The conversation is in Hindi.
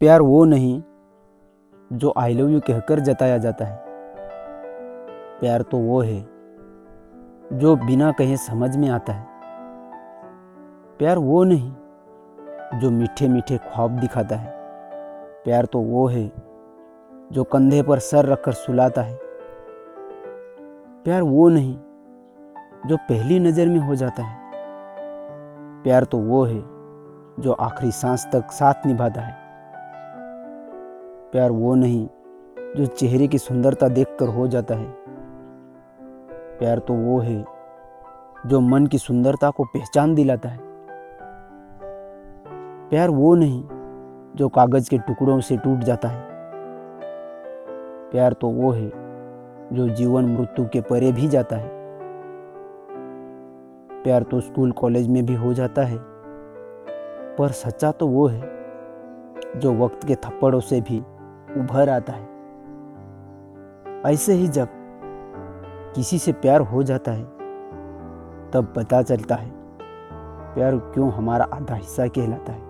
प्यार वो नहीं जो आई लव यू कहकर जताया जाता है। प्यार तो वो है जो बिना कहे समझ में आता है। प्यार वो नहीं जो मीठे मीठे ख्वाब दिखाता है। प्यार तो वो है जो कंधे पर सर रखकर सुलाता है। प्यार वो नहीं जो पहली नज़र में हो जाता है। प्यार तो वो है जो आखिरी सांस तक साथ निभाता है। प्यार वो नहीं, जो चेहरे की सुंदरता देखकर हो जाता है। प्यार तो वो है, जो मन की सुंदरता को पहचान दिलाता है। प्यार वो नहीं, जो कागज़ के टुकड़ों से टूट जाता है। प्यार तो वो है, जो जीवन मृत्यु के परे भी जाता है। प्यार तो स्कूल, कॉलेज में भी हो जाता है, पर सच्चा तो वो है, जो वक्त के थप्पड़ों से भी उभर आता है। ऐसे ही जब किसी से प्यार हो जाता है, तब पता चलता है, प्यार क्यों हमारा आधा हिस्सा कहलाता है।